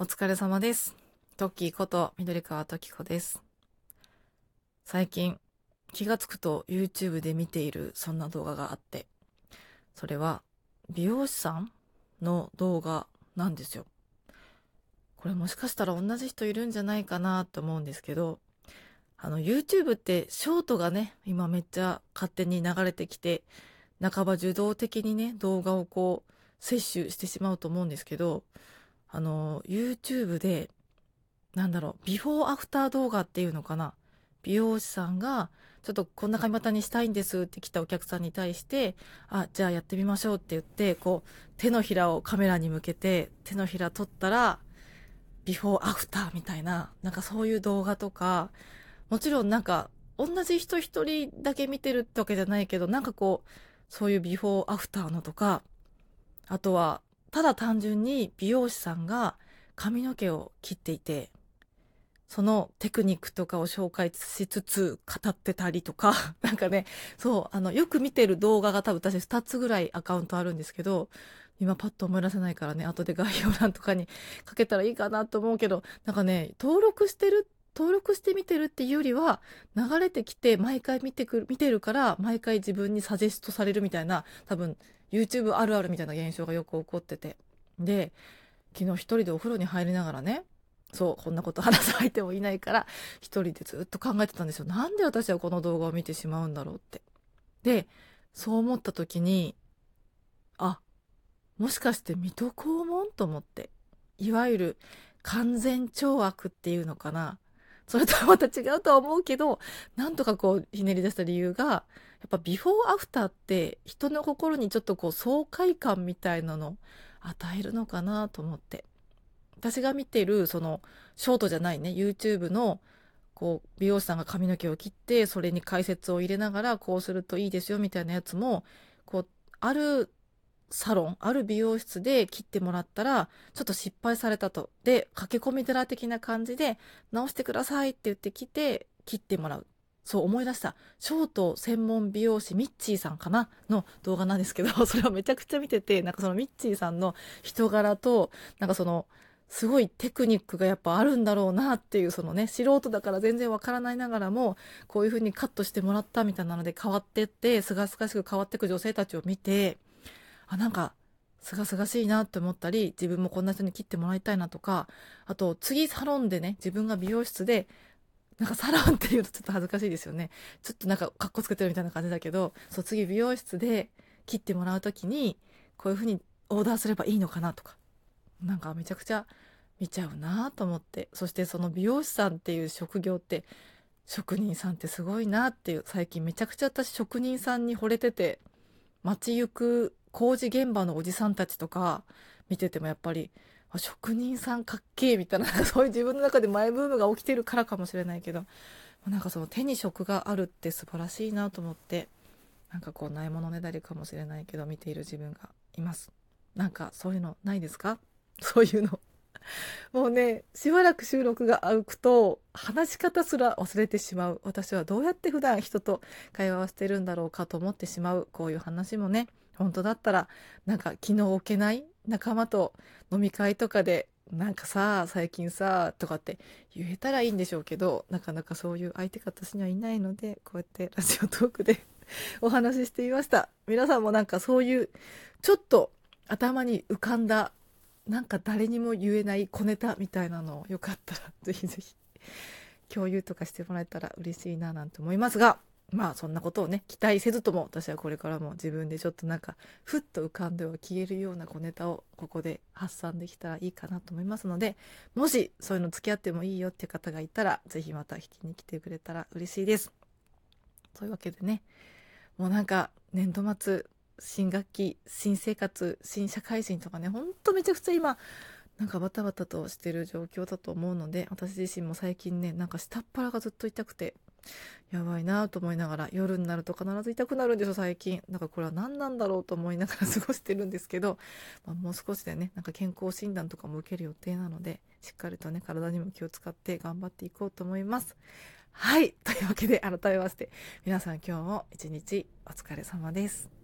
お疲れ様です。トッキーこと緑川トキコです。最近気がつくと YouTube で見ているそんな動画があって、それは美容師さんの動画なんですよ。これもしかしたら同じ人いるんじゃないかなと思うんですけど、あの YouTube ってショートがね、今めっちゃ勝手に流れてきて、半ば受動的にね、動画をこう摂取してしまうと思うんですけど、あの、YouTube で、なんだろう、ビフォーアフター動画っていうのかな。美容師さんが、ちょっとこんな髪型にしたいんですって来たお客さんに対して、あ、じゃあやってみましょうって言って、こう、手のひらをカメラに向けて、手のひら撮ったら、ビフォーアフターみたいな、なんかそういう動画とか、もちろんなんか、同じ人一人だけ見てるってわけじゃないけど、なんかこう、そういうビフォーアフターのとか、あとは、ただ単純に美容師さんが髪の毛を切っていて、そのテクニックとかを紹介しつつ語ってたりとか、なんかね、そう、あの、よく見てる動画が多分私2つぐらいアカウントあるんですけど、今パッと思い出せないからね、後で 概要欄とかにかけたらいいかなと思うけど、なんかね、登録してる、登録して見てるっていうよりは、流れてきて毎回見てくる、見てるから、毎回自分にサジェストされるみたいな、多分 YouTube あるあるみたいな現象がよく起こってて。で、昨日一人でお風呂に入りながらね、そう、こんなこと話す相手もいないから、一人でずっと考えてたんですよ。なんで私はこの動画を見てしまうんだろうって。で、そう思った時に、あ、もしかして水戸黄門と思って。いわゆる完全懲悪っていうのかな。それとはまた違うとは思うけど、なんとかこうひねり出した理由が、やっぱビフォーアフターって人の心にちょっとこう爽快感みたいなの与えるのかなと思って。私が見てるそのショートじゃないね YouTube のこう美容師さんが髪の毛を切ってそれに解説を入れながらこうするといいですよみたいなやつもこうあるサロンある美容室で切ってもらったらちょっと失敗されたと。で駆け込み寺的な感じで直してくださいって言ってきて切ってもらう。そう思い出した。ショート専門美容師ミッチーさんかなの動画なんですけど それをめちゃくちゃ見ててなんかそのミッチーさんの人柄となんかそのすごいテクニックがやっぱあるんだろうなっていうそのね素人だから全然わからないながらもこういう風にカットしてもらったみたいなので変わってってすがすがしく変わっていく女性たちを見てあなんかすがすがしいなって思ったり自分もこんな人に切ってもらいたいなとかあと次サロンでね自分が美容室でなんかサロンっていうとちょっと恥ずかしいですよね。ちょっとなんかかっこつけてるみたいな感じだけどそう次美容室で切ってもらう時にこういう風にオーダーすればいいのかなとかなんかめちゃくちゃ見ちゃうなと思ってそしてその美容師さんっていう職業って職人さんってすごいなっていう最近めちゃくちゃ私職人さんに惚れてて街行く工事現場のおじさんたちとか見ててもやっぱり職人さんかっけえみたいな そういう自分の中でマイブームが起きてるからかもしれないけどなんかその手に職があるって素晴らしいなと思ってなんかこうないものねだりかもしれないけど見ている自分がいます。なんかそういうのないですか？そういうの。もうねしばらく収録が空くと話し方すら忘れてしまう。私はどうやって普段人と会話をしてるんだろうかと思ってしまう。こういう話もね本当だったらなんか気の置けない仲間と飲み会とかでなんかさ最近さとかって言えたらいいんでしょうけどなかなかそういう相手が私にはいないのでこうやってラジオトークで お話ししてみました。皆さんもなんかそういうちょっと頭に浮かんだなんか誰にも言えない小ネタみたいなのをよかったらぜひぜひ共有とかしてもらえたら嬉しいななんて思いますがまあそんなことをね期待せずとも私はこれからも自分でちょっとなんかふっと浮かんでは消えるような小ネタをここで発散できたらいいかなと思いますのでもしそういうの付き合ってもいいよっていう方がいたらぜひまた引きに来てくれたら嬉しいです。というわけでねもうなんか年度末新学期新生活新社会人とかねほんとめちゃくちゃ今なんかバタバタとしてる状況だと思うので私自身も最近ねなんか下っ腹がずっと痛くてやばいなと思いながら夜になると必ず痛くなるんですよ最近。なんかこれは何なんだろうと思いながら 過ごしてるんですけど、まあ、もう少しでねなんか健康診断とかも受ける予定なのでしっかりとね体にも気を使って頑張っていこうと思います。はい。というわけで改めまして皆さん今日も一日お疲れ様です。